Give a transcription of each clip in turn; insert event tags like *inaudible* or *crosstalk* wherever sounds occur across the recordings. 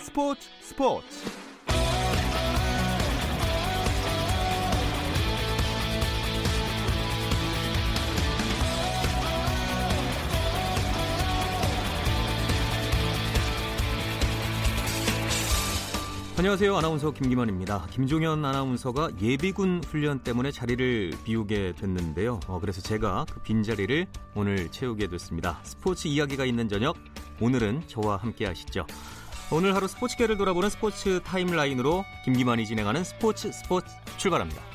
스포츠 스포츠 안녕하세요. 아나운서 김기만입니다. 김종현 아나운서가 예비군 훈련 때문에 자리를 비우게 됐는데요. 어, 그래서 제가 그 빈자리를 오늘 채우게 됐습니다. 스포츠 이야기가 있는 저녁, 오늘은 저와 함께 하시죠. 오늘 하루 스포츠계를 돌아보는 스포츠 타임라인으로 김기만이 진행하는 스포츠 스포츠 출발합니다.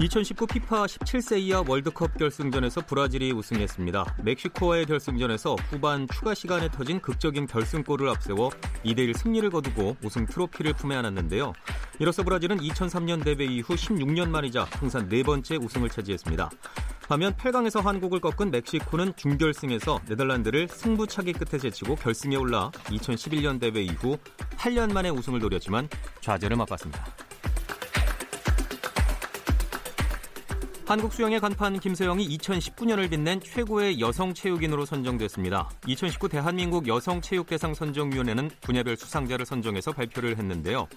2019 피파 17세 이하 월드컵 결승전에서 브라질이 우승했습니다. 멕시코와의 결승전에서 후반 추가 시간에 터진 극적인 결승골을 앞세워 2대1 승리를 거두고 우승 트로피를 품에 안았는데요. 이로써 브라질은 2003년 대회 이후 16년 만이자 통산 네 번째 우승을 차지했습니다. 반면 8강에서 한국을 꺾은 멕시코는 준결승에서 네덜란드를 승부차기 끝에 제치고 결승에 올라 2011년 대회 이후 8년 만에 우승을 노렸지만 좌절을 맛봤습니다. 한국 수영의 간판 김세영이 2019년을 빛낸 최고의 여성 체육인으로 선정됐습니다. 2019 대한민국 여성체육대상 선정위원회는 분야별 수상자를 선정해서 발표를 했는데요.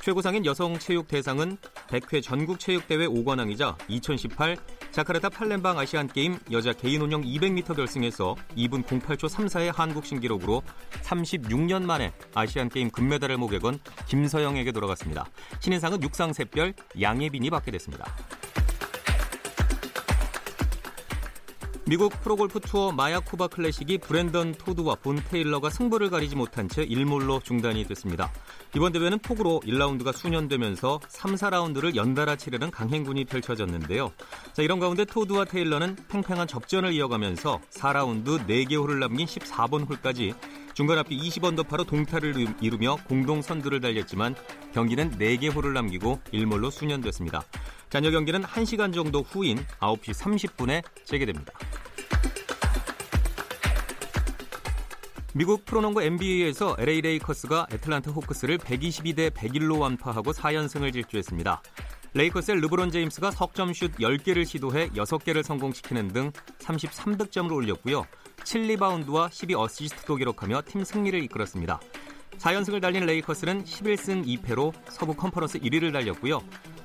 최고상인 여성체육대상은 100회 전국체육대회 5관왕이자 2018 자카르타 팔렘방 아시안게임 여자 개인 운영 200m 결승에서 2분 08초 34의 한국 신기록으로 36년 만에 아시안게임 금메달을 목에 건 김서영에게 돌아갔습니다. 신인상은 육상샛별 양예빈이 받게 됐습니다. 미국 프로골프 투어 마야코바 클래식이 브랜던 토드와 본 테일러가 승부를 가리지 못한 채 1몰로 중단이 됐습니다. 이번 대회는 폭우로 1라운드가 수년되면서 3, 4라운드를 연달아 치르는 강행군이 펼쳐졌는데요. 자, 이런 가운데 토드와 테일러는 팽팽한 접전을 이어가면서 4라운드 4개 홀을 남긴 14번 홀까지 중간 앞뒤 20언더파로 동타를 이루며 공동 선두를 달렸지만 경기는 4개 홀을 남기고 1몰로 수년됐습니다. 잔여 경기는 1시간 정도 후인 9시 30분에 재개됩니다. 미국 프로농구 NBA에서 LA 레이커스가 애틀란타 호크스를 122대 101로 완파하고 4연승을 질주했습니다. 레이커스의 르브론 제임스가 석점슛 10개를 시도해 6개를 성공시키는 등 33득점을 올렸고요. 7리바운드와 12어시스트도 기록하며 팀 승리를 이끌었습니다. 4연승을 달린 레이커스는 11승 2패로 서부 컨퍼런스 1위를 달렸고요.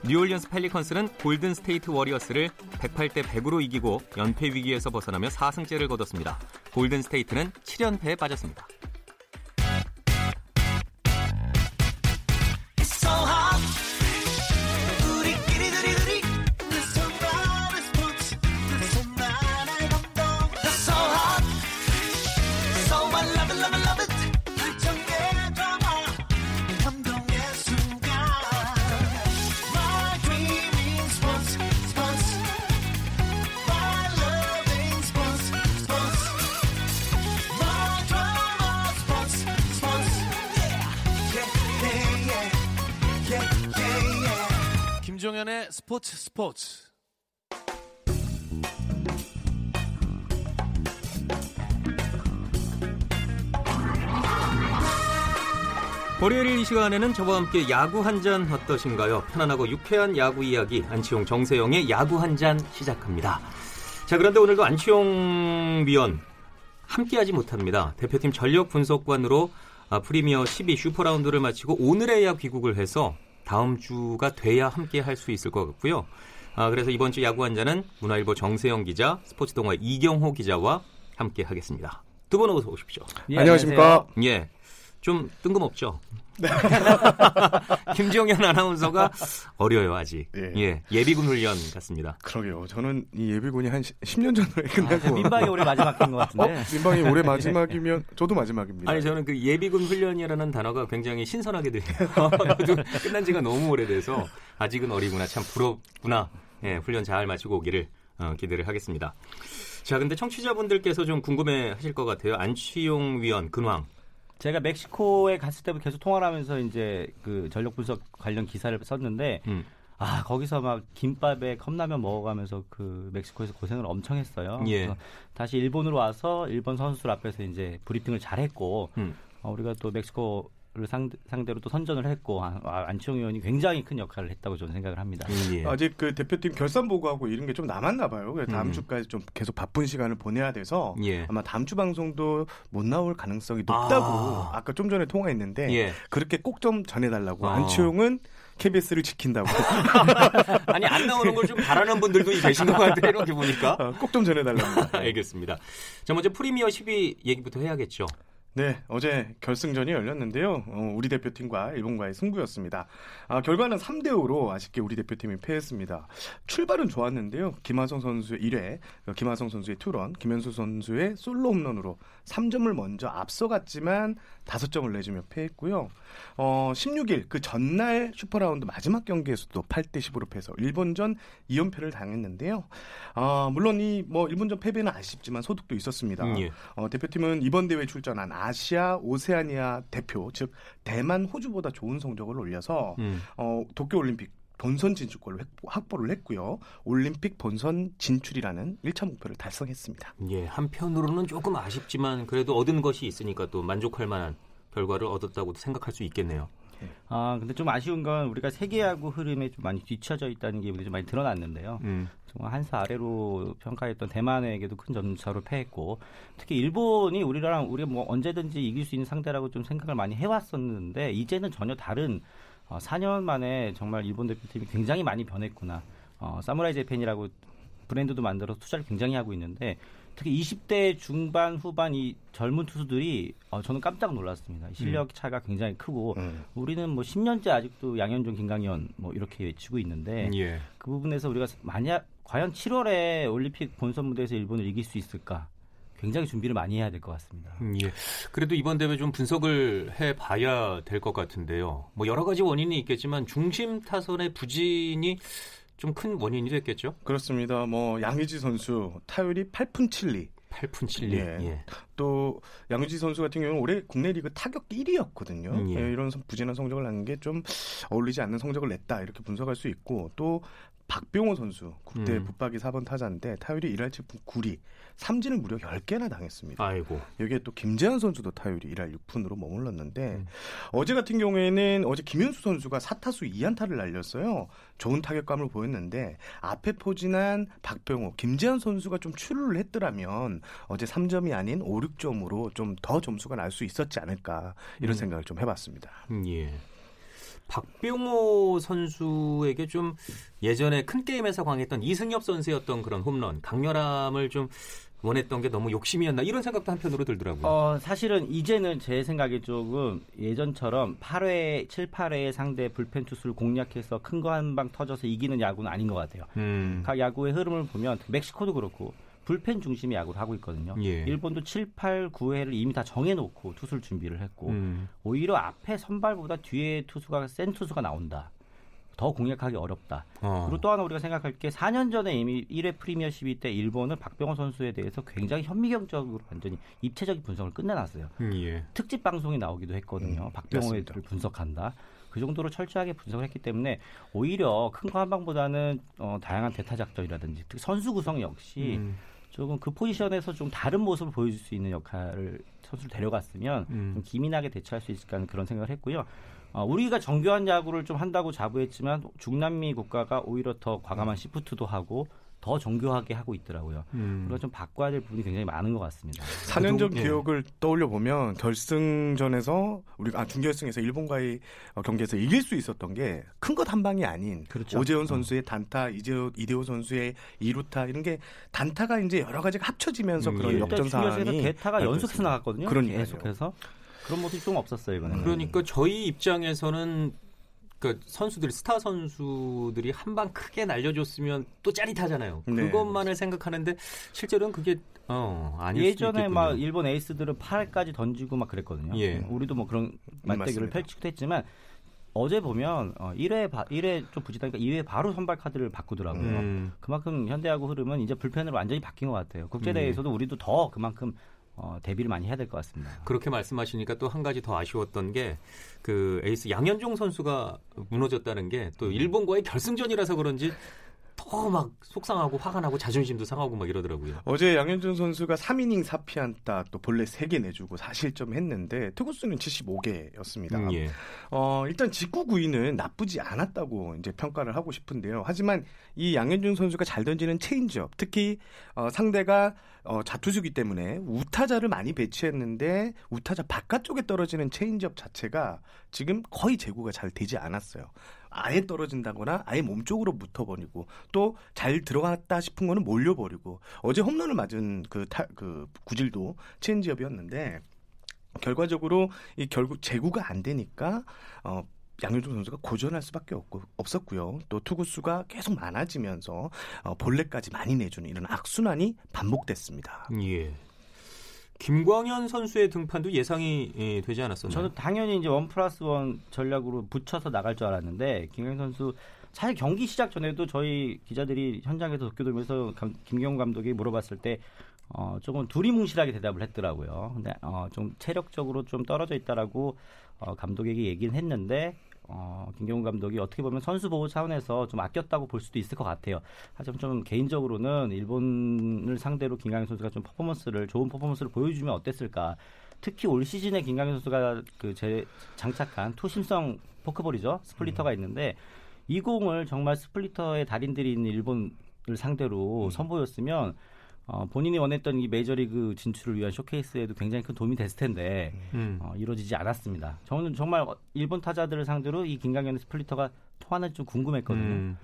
뉴올리언스 펠리컨스는 골든 스테이트 워리어스를 108대 100으로 이기고 연패 위기에서 벗어나며 4승째를 거뒀습니다. 골든 스테이트는 7연패에 빠졌습니다. 김종현의 스포츠 스포츠. 월요일 이 시간에는 저와 함께 야구 한 잔 어떠신가요? 편안하고 유쾌한 야구 이야기 안치용 정세영의 야구 한 잔 시작합니다. 자 그런데 오늘도 안치용 위원 함께하지 못합니다. 대표팀 전력 분석관으로 아, 프리미어 12 슈퍼라운드를 마치고 오늘에야 귀국을 해서 다음 주가 돼야 함께 할 수 있을 것 같고요. 아, 그래서 이번 주 야구 한자는 문화일보 정세영 기자, 스포츠 동화 이경호 기자와 함께 하겠습니다. 두 분 어서 오십시오. 예, 안녕하십니까? 예. 좀 뜬금없죠. *laughs* 네. 김정현 아나운서가 어려요 아직. 예. 예. 비군 훈련 같습니다. 그러게요. 저는 이 예비군이 한 10년 전에 끝나고 아, 민방이 올해 마지막인 것 같은데. 어? 민방이 올해 *laughs* 마지막이면 저도 마지막입니다. 아니 저는 그 예비군 훈련이라는 단어가 굉장히 신선하게 들려요. *laughs* 끝난 지가 너무 오래돼서 아직은 어리구나 참 부럽구나. 예, 훈련 잘 마치고 오기를 어, 기대를 하겠습니다. 자, 근데 청취자분들께서 좀 궁금해 하실 것 같아요. 안치용 위원 근황. 제가 멕시코에 갔을 때부터 계속 통화를 하면서 이제 그 전력 분석 관련 기사를 썼는데 음. 아 거기서 막 김밥에 컵라면 먹어가면서 그 멕시코에서 고생을 엄청 했어요. 예. 다시 일본으로 와서 일본 선수들 앞에서 이제 브리핑을 잘했고 음. 어, 우리가 또 멕시코 상대, 상대 로 또 선전을 했고 아, 안치홍 의원이 굉장히 큰 역할을 했다고 저는 생각을 합니다. 예. 아직 그 대표팀 결산 보고하고 이런 게 좀 남았나 봐요. 그래서 다음 음. 주까지 좀 계속 바쁜 시간을 보내야 돼서 예. 아마 다음 주 방송도 못 나올 가능성이 높다고 아. 까좀 전에 통화했는데 예. 그렇게 꼭 좀 전해달라고 아. 안치홍은 KBS를 지킨다고. *laughs* 아니 안 나오는 걸 좀 바라는 분들도 계신 것 같아요. 이렇게 보니까. 어, 꼭좀 전해달라고. *laughs* 알겠습니다. 자 먼저 프리미어 12 얘기부터 해야겠죠. 네, 어제 결승전이 열렸는데요. 어, 우리 대표팀과 일본과의 승부였습니다. 아, 결과는 3대 5로 아쉽게 우리 대표팀이 패했습니다. 출발은 좋았는데요. 김하성 선수의 1회, 김하성 선수의 투런, 김현수 선수의 솔로 홈런으로 3점을 먼저 앞서갔지만 5점을 내주며 패했고요. 어, 16일 그 전날 슈퍼라운드 마지막 경기에서도 8대 10으로 패해서 일본전 2연패를 당했는데요. 어, 물론 이 뭐 일본전 패배는 아쉽지만 소득도 있었습니다. 음, 예. 어, 대표팀은 이번 대회에 출전한 아시아 오세아니아 대표 즉 대만 호주보다 좋은 성적을 올려서 음. 어, 도쿄 올림픽 본선 진출권을 확보를 했고요. 올림픽 본선 진출이라는 1차 목표를 달성했습니다. 예, 한편으로는 조금 아쉽지만 그래도 얻은 것이 있으니까 또 만족할 만한 결과를 얻었다고 생각할 수 있겠네요. 아 근데 좀 아쉬운 건 우리가 세계야구 흐름에 좀 많이 뒤처져 있다는 게 좀 많이 드러났는데요. 음. 정말 한수 아래로 평가했던 대만에게도 큰 점차로 패했고 특히 일본이 우리랑 우리가 뭐 언제든지 이길 수 있는 상대라고 좀 생각을 많이 해왔었는데 이제는 전혀 다른 어, 4년 만에 정말 일본 대표팀이 굉장히 많이 변했구나. 어, 사무라이 재팬이라고 브랜드도 만들어서 투자를 굉장히 하고 있는데 특히 20대 중반 후반 이 젊은 투수들이 어, 저는 깜짝 놀랐습니다. 실력 음. 차가 굉장히 크고 음. 우리는 뭐 10년째 아직도 양현종, 김강현 뭐 이렇게 외치고 있는데 예. 그 부분에서 우리가 만약 과연 7월에 올림픽 본선 무대에서 일본을 이길 수 있을까? 굉장히 준비를 많이 해야 될 것 같습니다. 음, 예. 그래도 이번 대회 좀 분석을 해 봐야 될 것 같은데요. 뭐 여러 가지 원인이 있겠지만 중심 타선의 부진이 좀 큰 원인이 됐겠죠? 그렇습니다. 뭐 양의지 선수 타율이 8푼 7리. 8푼 7리. 예. 예. 또 양의지 선수 같은 경우는 올해 국내 리그 타격 1위였거든요. 음, 예. 예, 이런 부진한 성적을 내는 게좀 어울리지 않는 성적을 냈다 이렇게 분석할 수 있고 또 박병호 선수 국대 음. 붙박이 4번 타자인데 타율이 1할 7푼 9리 삼진을 무려 10개나 당했습니다. 아이고. 여기에 또 김재환 선수도 타율이 1할 6푼으로 머물렀는데 음. 어제 같은 경우에는 어제 김현수 선수가 4타수 2안타를 날렸어요. 좋은 타격감을 보였는데 앞에 포진한 박병호, 김재환 선수가 좀 출루를 했더라면 어제 3점이 아닌 5, 6점으로 좀 더 점수가 날 수 있었지 않을까 이런 음. 생각을 좀 해봤습니다. 음, 예. 박병호 선수에게 좀 예전에 큰 게임에서 강했던 이승엽 선수였던 그런 홈런 강렬함을 좀 원했던 게 너무 욕심이었나 이런 생각도 한편으로 들더라고요. 어, 사실은 이제는 제 생각에 조금 예전처럼 8회, 7, 8회 상대 불펜 투수를 공략해서 큰 거 한 방 터져서 이기는 야구는 아닌 것 같아요. 음. 각 야구의 흐름을 보면 멕시코도 그렇고 불펜 중심의 야구를 하고 있거든요. 예. 일본도 7, 8, 9회를 이미 다 정해놓고 투수를 준비를 했고 음. 오히려 앞에 선발보다 뒤에 투수가 센 투수가 나온다. 더 공략하기 어렵다. 어. 그리고 또 하나 우리가 생각할 게 4년 전에 이미 1회 프리미어 12때 일본은 박병호 선수에 대해서 굉장히 현미경적으로 완전히 입체적인 분석을 끝내놨어요. 음, 예. 특집 방송이 나오기도 했거든요. 음, 박병호를 분석한다. 그 정도로 철저하게 분석을 했기 때문에 오히려 큰 거 한 방보다는 어, 다양한 대타 작전이라든지 특히 선수 구성 역시 음. 조금 그 포지션에서 좀 다른 모습을 보여줄 수 있는 역할을 선수를 데려갔으면 음. 좀 기민하게 대처할 수 있을까 하는 그런 생각을 했고요. 어, 우리가 정교한 야구를 좀 한다고 자부했지만 중남미 국가가 오히려 더 과감한 시프트도 하고 더 정교하게 하고 있더라고요. 음. 그래서 좀 바꿔야 될 부분이 굉장히 많은 것 같습니다. 4년 전 예. 기억을 떠올려 보면 결승전에서 우리가 아, 준결승에서 일본과의 어, 경기에서 이길 수 있었던 게 큰 것 한 방이 아닌 그렇죠. 오재훈 어. 선수의 단타, 이재호, 이대호 선수의 이루타 이런 게 단타가 이제 여러 가지가 합쳐지면서 음, 그런 예. 역전 상황이 대타가 연속해서 나갔거든요. 그러니까요. 계속해서 그런 모습이 좀 없었어요 이번에. 그러니까 저희 입장에서는 그 선수들이 스타 선수들이 한 방 크게 날려줬으면 또 짜릿하잖아요. 네. 그것만을 생각하는데 실제로는 그게 어 아닐 예전에 막 일본 에이스들은 8까지 던지고 막 그랬거든요. 예. 우리도 뭐 그런 맞대결을 펼치기도 했지만 어제 보면 어 1회 바, 1회 좀 부지다니까 2회 바로 선발 카드를 바꾸더라고요. 음. 그만큼 현대야구 흐름은 이제 불펜으로 완전히 바뀐 것 같아요. 국제 대회에서도 음. 우리도 더 그만큼 어, 대비를 많이 해야 될 것 같습니다. 그렇게 말씀하시니까 또 한 가지 더 아쉬웠던 게 그 에이스 양현종 선수가 무너졌다는 게 또 일본과의 결승전이라서 그런지 더더막 속상하고 화가 나고 자존심도 상하고 막 이러더라고요. 어제 양현종 선수가 3이닝 4피안타 또 볼넷 3개 내주고 4실점 했는데 투구수는 75개였습니다. 음, 예. 어, 일단 직구 구위는 나쁘지 않았다고 이제 평가를 하고 싶은데요. 하지만 이 양현종 선수가 잘 던지는 체인지업, 특히 어, 상대가 어, 좌투수기 때문에 우타자를 많이 배치했는데 우타자 바깥쪽에 떨어지는 체인지업 자체가 지금 거의 제구가 잘 되지 않았어요. 아예 떨어진다거나 아예 몸쪽으로 붙어버리고 또 잘 들어갔다 싶은 거는 몰려버리고 어제 홈런을 맞은 그, 타, 그 구질도 체인지업이었는데 결과적으로 이 결국 제구가 안 되니까 어 양현종 선수가 고전할 수밖에 없고, 없었고요. 또 투구 수가 계속 많아지면서 어, 본래까지 많이 내주는 이런 악순환이 반복됐습니다. 예. 김광현 선수의 등판도 예상이 예, 되지 않았었나요? 저는 당연히 이제 원 플러스 원 전략으로 붙여서 나갈 줄 알았는데 김광현 선수 사실 경기 시작 전에도 저희 기자들이 현장에서 도쿄돔에서 김경훈 감독이 물어봤을 때 어, 조금 두리뭉실하게 대답을 했더라고요. 근데 어, 좀 체력적으로 좀 떨어져 있다라고 어, 감독에게 얘기는 했는데 어, 김경문 감독이 어떻게 보면 선수 보호 차원에서 좀 아꼈다고 볼 수도 있을 것 같아요. 하지만 좀 개인적으로는 일본을 상대로 김광현 선수가 좀 퍼포먼스를 좋은 퍼포먼스를 보여주면 어땠을까. 특히 올 시즌에 김광현 선수가 그 제 장착한 투심성 포크볼이죠 스플리터가 음. 있는데 이 공을 정말 스플리터의 달인들이 있는 일본을 상대로 음. 선보였으면 어, 본인이 원했던 이 메이저리그 진출을 위한 쇼케이스에도 굉장히 큰 도움이 됐을 텐데 음. 어, 이루어지지 않았습니다. 저는 정말 일본 타자들을 상대로 이 김강현의 스플리터가 통하는 좀 궁금했거든요. 음.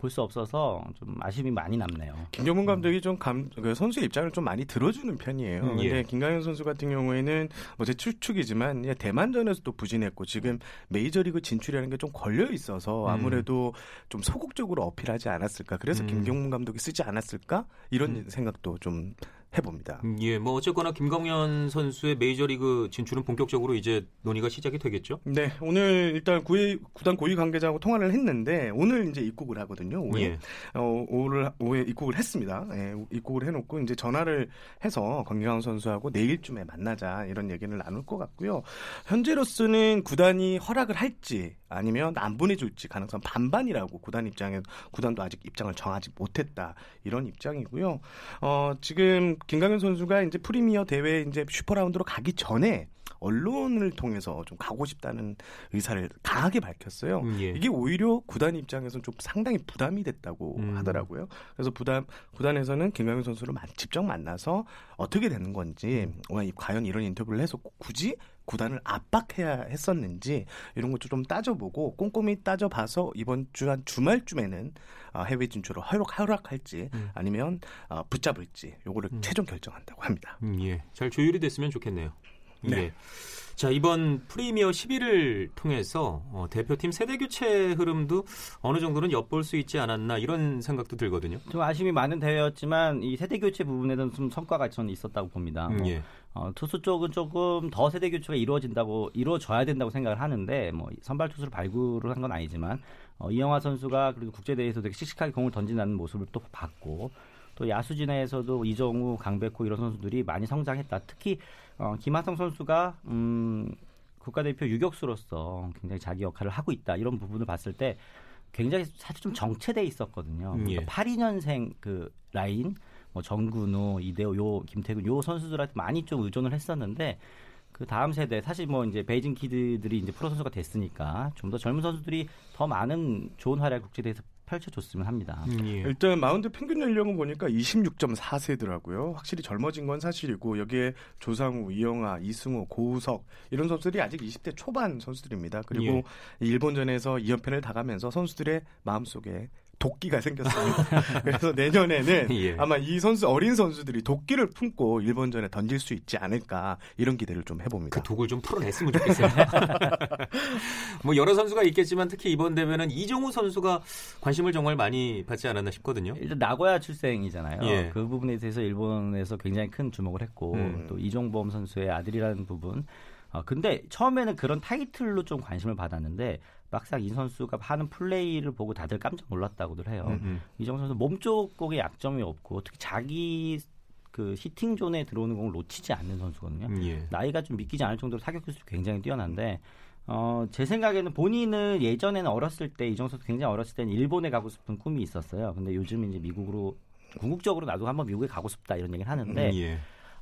볼수 없어서 좀 아쉬움이 많이 남네요. 김경문 감독이 좀 감, 그 선수의 입장을 좀 많이 들어주는 편이에요. 음, 예. 근데 김강현 선수 같은 경우에는 뭐제 추측이지만 대만전에서도 부진했고 지금 메이저리그 진출이라는 게 좀 걸려 있어서 음. 아무래도 음. 좀 소극적으로 어필하지 않았을까. 그래서 음. 김경문 감독이 쓰지 않았을까 이런 음. 생각도 좀 해봅니다. 음, 예, 뭐 어쨌거나 김광현 선수의 메이저리그 진출은 본격적으로 이제 논의가 시작이 되겠죠? 네, 오늘 일단 구위, 구단 고위 관계자하고 통화를 했는데 오늘 이제 입국을 하거든요. 오후에 예. 어, 오늘 오후에 입국을 했습니다. 예, 입국을 해놓고 이제 전화를 해서 권경환 선수하고 내일쯤에 만나자 이런 얘기를 나눌 것 같고요. 현재로서는 구단이 허락을 할지 아니면 안 보내줄지 가능성 반반이라고 구단 입장에 구단도 아직 입장을 정하지 못했다 이런 입장이고요. 어, 지금 김강현 선수가 이제 프리미어 대회 이제 슈퍼라운드로 가기 전에 언론을 통해서 좀 가고 싶다는 의사를 강하게 밝혔어요. 음, 예. 이게 오히려 구단 입장에서는 좀 상당히 부담이 됐다고 음. 하더라고요. 그래서 부담 구단에서는 김강현 선수를 직접 만나서 어떻게 되는 건지 음. 과연 이런 인터뷰를 해서 굳이 구단을 압박해야 했었는지 이런 것도 좀 따져보고 꼼꼼히 따져봐서 이번 주 한 주말쯤에는 어, 해외 진출을 허락, 허락할지 음. 아니면 어, 붙잡을지 요거를 음. 최종 결정한다고 합니다. 음, 예, 잘 조율이 됐으면 좋겠네요. 네. 예. 자 이번 프리미어 11을 통해서 어, 대표팀 세대 교체 흐름도 어느 정도는 엿볼 수 있지 않았나 이런 생각도 들거든요. 좀 아쉬움이 많은 대회였지만 이 세대 교체 부분에는 좀 성과가 저는 있었다고 봅니다. 음, 뭐, 예. 어, 투수 쪽은 조금 더 세대 교체가 이루어진다고 이루어져야 된다고 생각을 하는데 뭐 선발 투수를 발굴을 한 건 아니지만 어, 이영화 선수가 그리고 국제 대회에서 되게 씩씩하게 공을 던진다는 모습을 또 봤고 또 야수진에서도 이정우, 강백호 이런 선수들이 많이 성장했다. 특히 어, 김하성 선수가 음, 국가대표 유격수로서 굉장히 자기 역할을 하고 있다 이런 부분을 봤을 때 굉장히 사실 좀 정체돼 있었거든요. 음, 예. 그러니까 82년생 그 라인 뭐 정근우, 이대호, 요 김태균 요 선수들한테 많이 좀 의존을 했었는데 그 다음 세대 사실 뭐 이제 베이징 키드들이 이제 프로 선수가 됐으니까 좀 더 젊은 선수들이 더 많은 좋은 활약 국제 대회에서 펼쳐줬으면 합니다. 음, 예. 일단 마운드 평균 연령은 보니까 26.4세더라고요. 확실히 젊어진 건 사실이고 여기에 조상우, 이영하, 이승우, 고우석 이런 선수들이 아직 20대 초반 선수들입니다. 그리고 예. 일본전에서 2연패를 당하면서 선수들의 마음속에 도끼가 생겼습니다. *laughs* 그래서 내년에는 *laughs* 예. 아마 이 선수 어린 선수들이 도끼를 품고 일본전에 던질 수 있지 않을까 이런 기대를 좀 해봅니다. 그 독을 좀 풀어냈으면 좋겠어요. *laughs* 뭐 여러 선수가 있겠지만 특히 이번 대회는 이정우 선수가 관심을 정말 많이 받지 않았나 싶거든요. 일단 나고야 출생이잖아요. 예. 그 부분에 대해서 일본에서 굉장히 큰 주목을 했고 음. 또 이종범 선수의 아들이라는 부분. 어, 근데 처음에는 그런 타이틀로 좀 관심을 받았는데 막상 이 선수가 하는 플레이를 보고 다들 깜짝 놀랐다고들 해요. 음, 음. 이정 선수 몸쪽 공에 약점이 없고 특히 자기 그 히팅 존에 들어오는 공을 놓치지 않는 선수거든요. 음, 예. 나이가 좀 믿기지 않을 정도로 사격 기술이 굉장히 뛰어난데 어, 제 생각에는 본인은 예전에는 어렸을 때 이정수 선수 굉장히 어렸을 때는 일본에 가고 싶은 꿈이 있었어요. 근데 요즘 이제 미국으로 궁극적으로 나도 한번 미국에 가고 싶다 이런 얘기를 하는데 음, 예.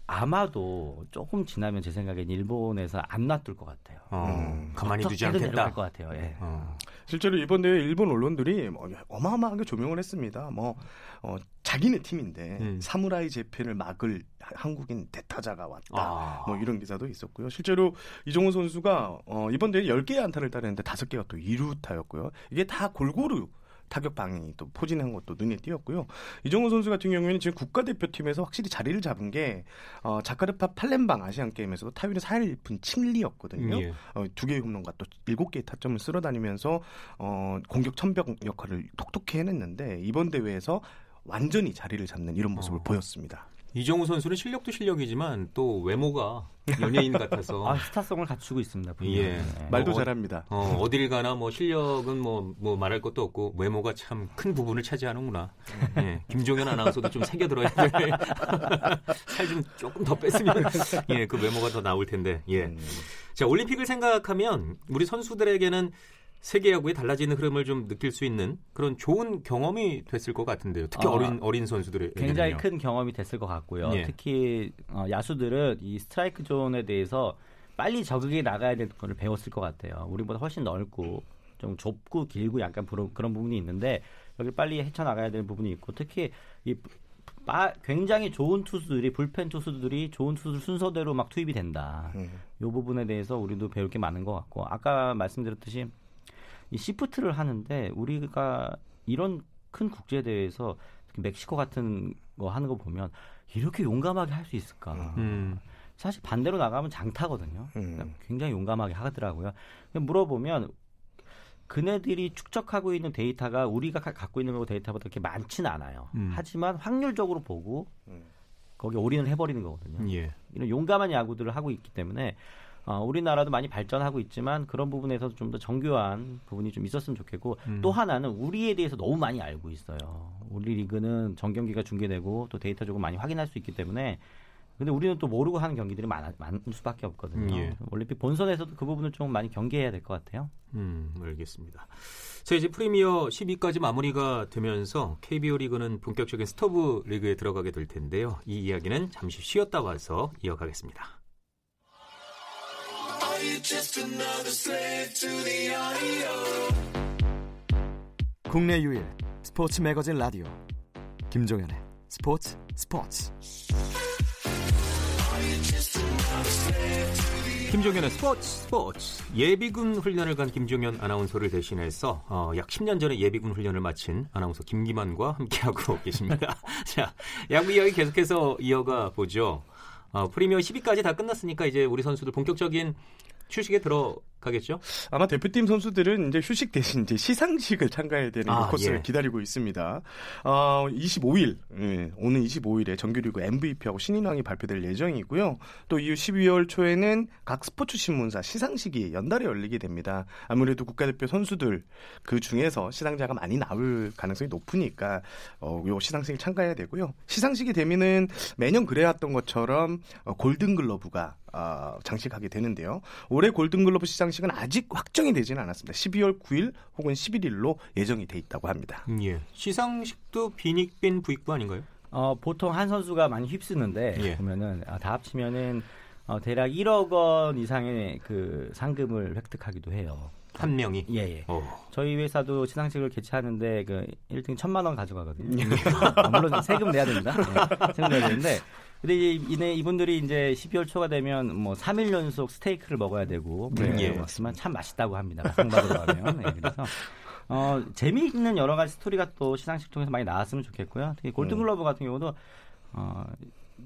아마도 조금 지나면 제 생각엔 일본에서 안 놔둘 것 같아요. 어, 음, 가만히 두지 않겠다. 것 같아요. 예. 어. 실제로 이번 대회 일본 언론들이 뭐 어마어마하게 조명을 했습니다. 뭐 어, 자기네 팀인데 음. 사무라이 재팬을 막을 한국인 대타자가 왔다. 아. 뭐 이런 기사도 있었고요. 실제로 이종훈 선수가 어, 이번 대회 10개의 안타를 따냈는데 5개가 또 2루타였고요. 이게 다 골고루 타격 방향이 또 포진한 것도 눈에 띄었고요. 이정우 선수 같은 경우에는 지금 국가대표팀에서 확실히 자리를 잡은 게 어, 자카르파 팔렘방 아시안 게임에서도 타율이 4할 1푼 칭리였거든요. 예. 어, 두 개의 홈런과 또 일곱 개의 타점을 쓸어다니면서 어, 공격 천벽 역할을 톡톡히 해냈는데 이번 대회에서 완전히 자리를 잡는 이런 모습을 어. 보였습니다. 이정우 선수는 실력도 실력이지만 또 외모가 연예인 같아서 *laughs* 아, 스타성을 갖추고 있습니다. 분명히. 예. 네. 말도 어, 잘합니다. 어, 어딜 가나 뭐 실력은 뭐, 뭐 말할 것도 없고 외모가 참 큰 부분을 차지하는구나. 예. 김종현 아나운서도 좀 새겨 들어야 돼. *laughs* 살 좀 조금 더 뺐으면 예, 그 외모가 더 나올 텐데. 예. 음. 자, 올림픽을 생각하면 우리 선수들에게는 세계 야구의 달라지는 흐름을 좀 느낄 수 있는 그런 좋은 경험이 됐을 것 같은데요. 특히 어, 린 어린 선수들의 굉장히 큰 경험이 됐을 것 같고요. 예. 특히 어, 야수들은 이 스트라이크 존에 대해서 빨리 적응해 나가야 되는 걸 배웠을 것 같아요. 우리보다 훨씬 넓고 좀 좁고 길고 약간 그런 부분이 있는데 여기 빨리 헤쳐나가야 되는 부분이 있고 특히 이 바, 굉장히 좋은 투수들이 불펜 투수들이 좋은 투수 순서대로 막 투입이 된다. 음. 이 부분에 대해서 우리도 배울 게 많은 것 같고 아까 말씀드렸듯이 이 시프트를 하는데 우리가 이런 큰 국제 대회에서 멕시코 같은 거 하는 거 보면 이렇게 용감하게 할 수 있을까? 음. 사실 반대로 나가면 장타거든요. 음. 굉장히 용감하게 하더라고요. 물어보면 그네들이 축적하고 있는 데이터가 우리가 갖고 있는 거 데이터보다 그렇게 많지는 않아요. 음. 하지만 확률적으로 보고 음. 거기 올인을 해버리는 거거든요. 예. 이런 용감한 야구들을 하고 있기 때문에 어, 우리나라도 많이 발전하고 있지만 그런 부분에서 좀 더 정교한 부분이 좀 있었으면 좋겠고 음. 또 하나는 우리에 대해서 너무 많이 알고 있어요. 우리 리그는 전 경기가 중계되고 또 데이터 조금 많이 확인할 수 있기 때문에 근데 우리는 또 모르고 하는 경기들이 많아, 많을 수밖에 없거든요. 예. 올림픽 본선에서도 그 부분을 좀 많이 경계해야 될 것 같아요. 음, 알겠습니다. 자, 이제 프리미어 12까지 마무리가 되면서 KBO 리그는 본격적인 스토브 리그에 들어가게 될 텐데요. 이 이야기는 잠시 쉬었다 와서 이어가겠습니다. 국내 유일 스포츠 매거진 라디오 김종현의 스포츠 스포츠 김종현의 스포츠 스포츠 예비군 훈련을 간 김종현 아나운서를 대신해서 어, 약 10년 전에 예비군 훈련을 마친 아나운서 김기만과 함께하고 *laughs* 계십니다. *laughs* 자, 야구 이야기 계속해서 이어가 보죠. 어, 프리미어 10위까지 다 끝났으니까 이제 우리 선수들 본격적인 휴식에 들어 가겠죠? 아마 대표팀 선수들은 이제 휴식 대신 이제 시상식을 참가해야 되는 아, 코스를 예. 기다리고 있습니다. 어, 25일, 예, 오늘 25일에 정규리그 MVP하고 신인왕이 발표될 예정이고요. 또 이후 12월 초에는 각 스포츠 신문사 시상식이 연달에 열리게 됩니다. 아무래도 국가대표 선수들 그 중에서 시상자가 많이 나올 가능성이 높으니까 어, 요 시상식에 참가해야 되고요. 시상식이 되면은 매년 그래왔던 것처럼 어, 골든글러브가 어, 장식하게 되는데요. 올해 골든글러브 시상 식은 아직 확정이 되지는 않았습니다. 12월 9일 혹은 11일로 예정이 돼 있다고 합니다. 음, 예. 시상식도 비닉빈 부익부 아닌가요? 어, 보통 한 선수가 많이 휩쓰는데 예. 보면은 아, 다 합치면은 어, 대략 1억 원 이상의 그 상금을 획득하기도 해요. 한 명이? 예, 예. 오. 저희 회사도 시상식을 개최하는데 그 1등 천만 원 가져가거든요. 아, 물론 세금 내야 됩니다. 네, 세금 내야 되는데 근데 이제 이분들이 이제 12월 초가 되면 뭐 3일 연속 스테이크를 먹어야 되고 네, 예. 맞지만 참 맛있다고 합니다. 상 받으러 가면. 네, 그래서 어, 재미있는 여러 가지 스토리가 또 시상식 통해서 많이 나왔으면 좋겠고요. 특히 골든글러브 같은 경우도 어,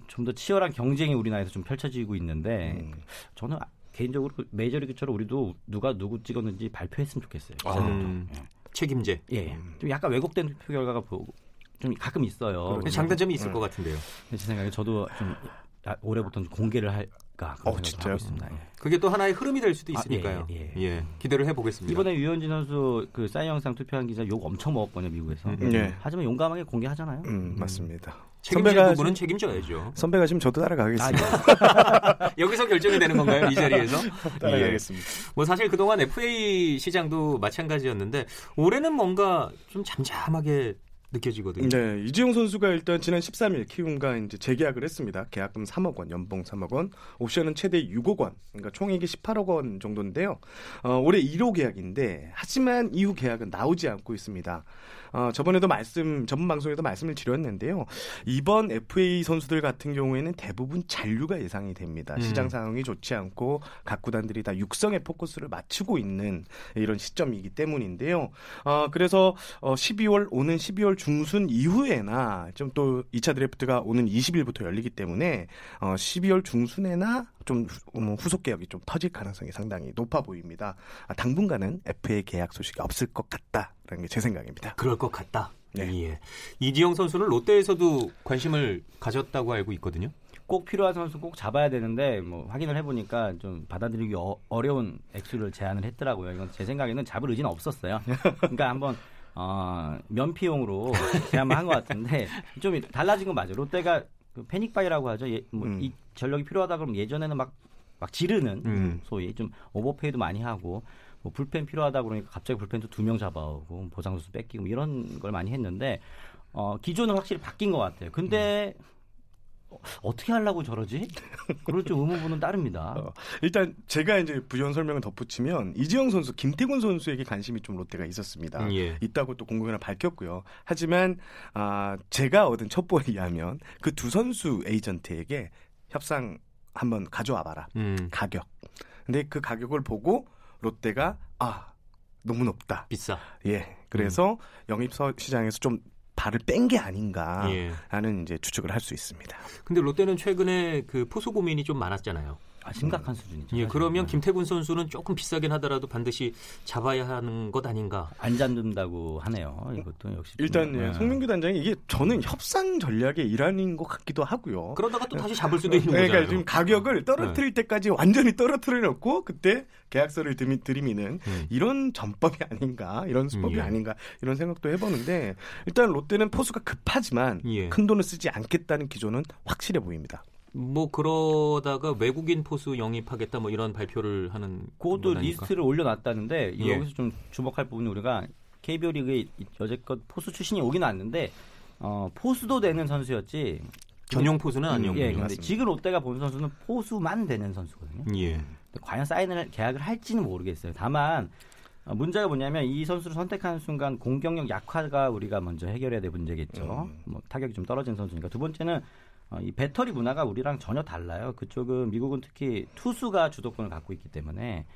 좀 더 치열한 경쟁이 우리나라에서 좀 펼쳐지고 있는데 음. 저는 개인적으로 메이저리그처럼 우리도 누가 누구 찍었는지 발표했으면 좋겠어요. 아, 음. 예. 책임제. 예. 좀 약간 왜곡된 투표 결과가 보고 좀 가끔 있어요. 장단점이 있을 네. 것 같은데요. 제 생각에 저도 좀 올해부터 공개를 할까 어, 진짜요? 있습니다. 예. 그게 또 하나의 흐름이 될 수도 있으니까요. 아, 예, 예, 예, 기대를 해보겠습니다. 이번에 유현진 선수 그사인 영상 투표한 기자 욕 엄청 먹었거든요 미국에서. 음, 예. 하지만 용감하게 공개하잖아요. 음, 맞습니다. 책임질 선배가 부분은 책임져야죠. 선배가 지금 저도 따라가겠습니다. 아, 예. *laughs* 여기서 결정이 되는 건가요? 이 자리에서? *laughs* 따라가겠습니다. 예. 뭐 사실 그동안 FA 시장도 마찬가지였는데 올해는 뭔가 좀 잠잠하게 느껴지거든요. 네, 이지용 선수가 일단 지난 13일 키움과 이제 재계약을 했습니다. 계약금 3억 원, 연봉 3억 원, 옵션은 최대 6억 원, 그러니까 총액이 18억 원 정도인데요. 어, 올해 1호 계약인데 하지만 이후 계약은 나오지 않고 있습니다. 어, 저번에도 말씀 전문 방송에도 말씀을 드렸는데요. 이번 FA 선수들 같은 경우에는 대부분 잔류가 예상이 됩니다. 음. 시장 상황이 좋지 않고 각 구단들이 다 육성에 포커스를 맞추고 있는 이런 시점이기 때문인데요. 어, 그래서 어, 12월 오는 12월 중순 이후에나 좀 또 2차 드래프트가 오는 20일부터 열리기 때문에 어, 12월 중순에나 좀 음, 후속 계약이 좀 터질 가능성이 상당히 높아 보입니다. 아, 당분간은 FA 계약 소식이 없을 것 같다라는 게 제 생각입니다. 그럴 것 같다. 네. 예. 이지영 선수는 롯데에서도 관심을 가졌다고 알고 있거든요. 꼭 필요한 선수 꼭 잡아야 되는데 뭐 확인을 해보니까 좀 받아들이기 어, 려운 액수를 제안을 했더라고요. 이건 제 생각에는 잡을 의지는 없었어요. 그러니까 한번 어, 면피용으로 제안만 한 것 같은데 좀 달라진 건 맞아요. 롯데가 그 패닉바이라고 하죠. 예, 뭐이 음. 전력이 필요하다 그러면 예전에는 막, 막 지르는 음. 소위 좀 오버페이도 많이 하고 뭐 불펜 필요하다 그러니까 갑자기 불펜도 두 명 잡아오고 보상수 뺏기고 뭐 이런 걸 많이 했는데 어, 기존은 확실히 바뀐 것 같아요. 근데 음. 어떻게 하려고 저러지? 그럴 좀 의문분은 따릅니다. 어, 일단 제가 이제 부연 설명을 덧붙이면 이지영 선수, 김태군 선수에게 관심이 좀 롯데가 있었습니다. 음, 예. 있다고 또 공공연히 밝혔고요. 하지만 아, 제가 얻은 첩보에 의하면 그 두 선수 에이전트에게 협상 한번 가져와 봐라. 음. 가격. 근데 그 가격을 보고 롯데가 아 너무 높다. 비싸. 예. 그래서 음. 영입 시장에서 좀 발을 뺀 게 아닌가 예. 하는 이제 추측을 할 수 있습니다. 근데 롯데는 최근에 그 포수 고민이 좀 많았잖아요. 아, 심각한 음. 수준이죠. 예, 그러면 네. 김태군 선수는 조금 비싸긴 하더라도 반드시 잡아야 하는 것 아닌가? 안 잡는다고 하네요. 이것도 역시 일단 예, 성민규 단장이 이게 저는 협상 전략의 일환인 것 같기도 하고요. 그러다가 또 다시 잡을 수도 있는 거죠. 그러니까 지금 가격을 떨어뜨릴 네. 때까지 완전히 떨어뜨려 놓고 그때 계약서를 들이미는 음. 이런 전법이 아닌가, 이런 수법이 예. 아닌가 이런 생각도 해보는데 일단 롯데는 포수가 급하지만 예. 큰 돈을 쓰지 않겠다는 기조는 확실해 보입니다. 뭐 그러다가 외국인 포수 영입하겠다 뭐 이런 발표를 하는 그것도 리스트를 올려놨다는데 예. 여기서 좀 주목할 부분이 우리가 KBO 리그에 여태껏 포수 출신이 오긴 왔는데 어, 포수도 되는 선수였지 전용 포수는 음, 아니었고요. 예, 근데 지금 롯데가 본 선수는 포수만 되는 선수거든요. 예. 과연 사인을 계약을 할지는 모르겠어요. 다만 어, 문제가 뭐냐면 이 선수를 선택하는 순간 공격력 약화가 우리가 먼저 해결해야 될 문제겠죠. 음. 뭐 타격이 좀 떨어진 선수니까 두 번째는 어, 이 배터리 문화가 우리랑 전혀 달라요. 그쪽은 미국은 특히 투수가 주도권을 갖고 있기 때문에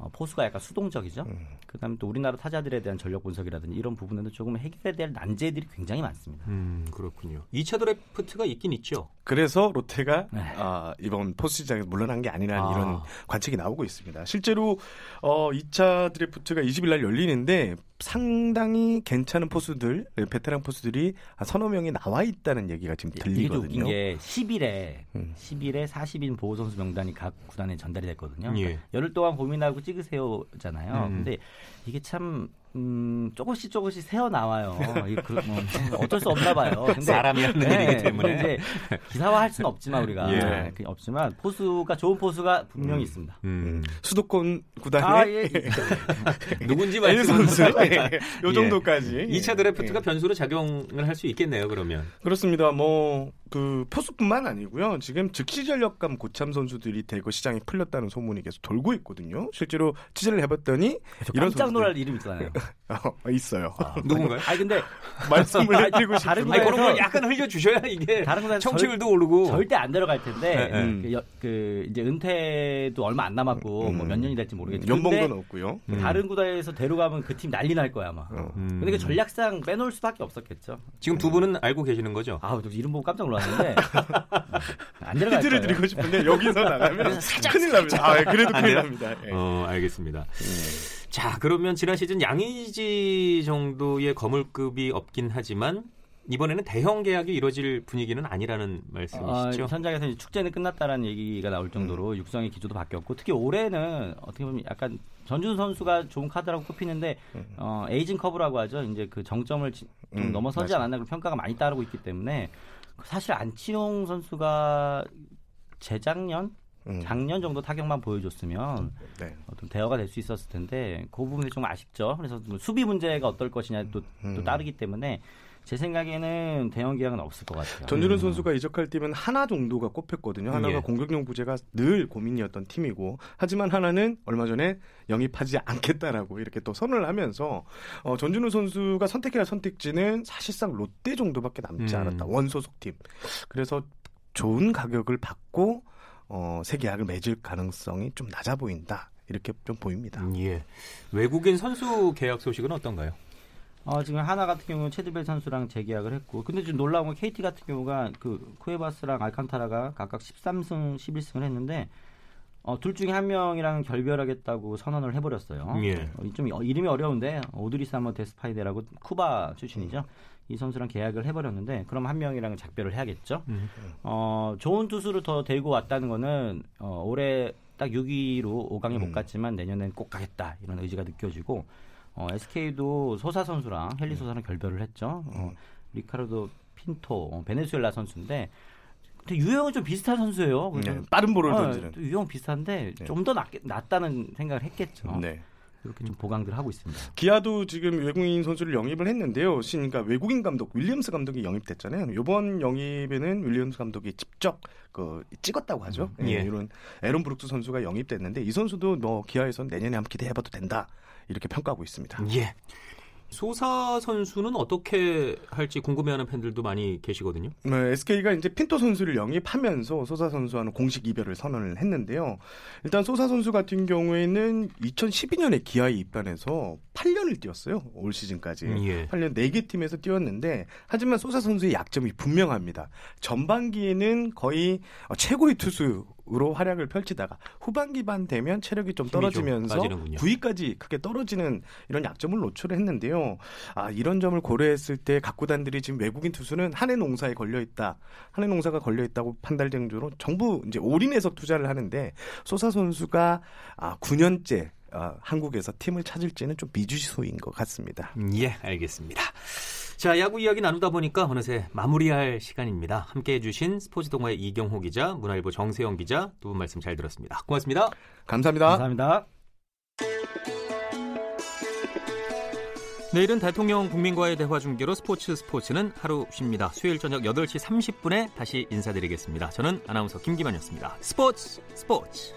어, 포수가 약간 수동적이죠. 음. 그다음에 또 우리나라 타자들에 대한 전력 분석이라든지 이런 부분에도 조금 해결해야 될 난제들이 굉장히 많습니다. 음, 그렇군요. 2차 드래프트가 있긴 있죠. 그래서 롯데가 네. 아, 이번 포수 시장에서 물러난 게 아니라는 아. 이런 관측이 나오고 있습니다. 실제로 어, 2차 드래프트가 20일 날 열리는데 상당히 괜찮은 포수들, 베테랑 포수들이 서너 명이 나와 있다는 얘기가 지금 들리거든요. 이게 웃긴 게 10일에 음. 10일에 40인 보호 선수 명단이 각 구단에 전달이 됐거든요. 예. 그러니까 열흘 동안 고민하고 찍으세요잖아요. 음. 근데 이게 참 음, 조금씩 조금씩 새어 나와요. 그, 뭐, 어쩔 수 없나 봐요. *laughs* 근데, 사람이 하는 네, 일이기 때문에. 이제 기사화할 수는 없지만 우리가 예. 네, 없지만 포수가 좋은 포수가 분명히 음. 있습니다. 음. 수도권 구단의 아, 예. *laughs* 누군지 말씀 선수 예. 요 정도까지. 예. 2차 드래프트가 예. 변수로 작용을 할 수 있겠네요. 그러면. 그렇습니다. 뭐 그 포수뿐만 아니고요. 지금 즉시 전력감 고참 선수들이 대거 시장에 풀렸다는 소문이 계속 돌고 있거든요. 실제로 취재를 해봤더니 이런 깜짝 놀랄 이름 있잖아요. *laughs* 어, 있어요. 아, 누군가요? 아니 근데 *laughs* 말씀을 드리고 싶은 다른 아니, 그런 걸 약간 흘려 주셔야 이게 다른 청취율도 절, 오르고 절대 안 들어갈 텐데 네, 네. 그, 여, 그, 이제 은퇴도 얼마 안 남았고 음, 뭐몇 년이 될지 모르겠지만 연봉도 없고요. 음. 다른 구단에서 데려가면 그 팀 난리 날 거야 아마. 어. 음. 근데 그 전략상 빼놓을 수밖에 없었겠죠. 지금 두 분은 알고 계시는 거죠? 아, 이름 보고 깜짝 놀랐. 들어갔는데 *laughs* 안 들어갈 힌트를 드리고 싶은데 여기서 나가면 살짝, 큰일 납니다. 아, 그래도 큰일 납니다. 예. 어, 알겠습니다. 예. 자, 그러면 지난 시즌 양의지 정도의 거물급이 없긴 하지만 이번에는 대형 계약이 이루어질 분위기는 아니라는 말씀이시죠? 아, 현장에서 축제는 끝났다라는 얘기가 나올 정도로 음. 육성의 기조도 바뀌었고 특히 올해는 어떻게 보면 약간 전준 선수가 좋은 카드라고 꼽히는데 음. 어, 에이징 커브라고 하죠. 이제 그 정점을 좀 음, 넘어서지 맞아. 않았나 그런 평가가 많이 따르고 있기 때문에 사실 안치홍 선수가 재작년 음. 작년 정도 타격만 보여줬으면 네. 어떤 대화가 될 수 있었을 텐데 그 부분이 좀 아쉽죠. 그래서 뭐 수비 문제가 어떨 것이냐 또, 음. 또 따르기 때문에 제 생각에는 대형 계약은 없을 것 같아요. 전준우 음. 선수가 이적할 때면 하나 정도가 꼽혔거든요. 하나가 예. 공격용 부재가 늘 고민이었던 팀이고 하지만 하나는 얼마 전에 영입하지 않겠다라고 이렇게 또 선언을 하면서 어, 전준우 선수가 선택해야 선택지는 사실상 롯데 정도밖에 남지 음. 않았다. 원소속 팀. 그래서 좋은 가격을 받고 어, 새 계약을 맺을 가능성이 좀 낮아 보인다. 이렇게 좀 보입니다. 예. 외국인 선수 계약 소식은 어떤가요? 어, 지금 하나 같은 경우는 체드벨 선수랑 재계약을 했고, 근데 지금 놀라운 건 KT 같은 경우가 그 쿠에바스랑 알칸타라가 각각 13승, 11승을 했는데, 어, 둘 중에 한 명이랑 결별하겠다고 선언을 해버렸어요. 예. 어, 좀 이름이 어려운데 오드리스 한번 데스파이데라고 쿠바 출신이죠. 이 선수랑 계약을 해버렸는데 그럼 한 명이랑 작별을 해야겠죠. 음. 어, 좋은 투수를 더 데리고 왔다는 거는 어, 올해 딱 6위로 5강에 음. 못 갔지만 내년엔 꼭 가겠다 이런 의지가 느껴지고 어, SK도 소사 선수랑 헨리 소사랑 결별을 했죠. 어, 음. 리카르도 핀토 어, 베네수엘라 선수인데 근데 유형은 좀 비슷한 선수예요. 네, 빠른 볼을 어, 던지는. 유형 비슷한데 네. 좀더 낫다는 생각을 했겠죠. 네. 이렇게 좀 보강들 하고 있습니다. 기아도 지금 외국인 선수를 영입을 했는데요. 그러니까 외국인 감독 윌리엄스 감독이 영입됐잖아요. 이번 영입에는 윌리엄스 감독이 직접 그 찍었다고 하죠. 음, 예. 이런 에런 브룩스 선수가 영입됐는데 이 선수도 뭐 기아에서 내년에 한번 기대해봐도 된다 이렇게 평가하고 있습니다. 예. 소사 선수는 어떻게 할지 궁금해하는 팬들도 많이 계시거든요. 네, SK가 이제 핀토 선수를 영입하면서 소사 선수와는 공식 이별을 선언을 했는데요. 일단 소사 선수 같은 경우에는 2012년에 기아에 입단해서 8년을 뛰었어요. 올 시즌까지. 예. 8년 4개 팀에서 뛰었는데 하지만 소사 선수의 약점이 분명합니다. 전반기에는 거의 최고의 투수 으로 활약을 펼치다가 후반기반 되면 체력이 좀 떨어지면서 좀 9위까지 크게 떨어지는 이런 약점을 노출을 했는데요. 아 이런 점을 고려했을 때 각 구단들이 지금 외국인 투수는 한해 농사에 걸려 있다, 한해 농사가 걸려 있다고 판단 정도로 정부 이제 올인해서 투자를 하는데 소사 선수가 아 9년째 어, 한국에서 팀을 찾을지는 좀 미주시소인 것 같습니다. 예, 알겠습니다. 자, 야구 이야기 나누다 보니까 어느새 마무리할 시간입니다. 함께 해주신 스포츠 동아의 이경호 기자, 문화일보 정세영 기자 두 분 말씀 잘 들었습니다. 고맙습니다. 감사합니다. 감사합니다. 내일은 대통령 국민과의 대화 중계로 스포츠 스포츠는 하루 쉽니다. 수요일 저녁 8시 30분에 다시 인사드리겠습니다. 저는 아나운서 김기만이었습니다. 스포츠 스포츠.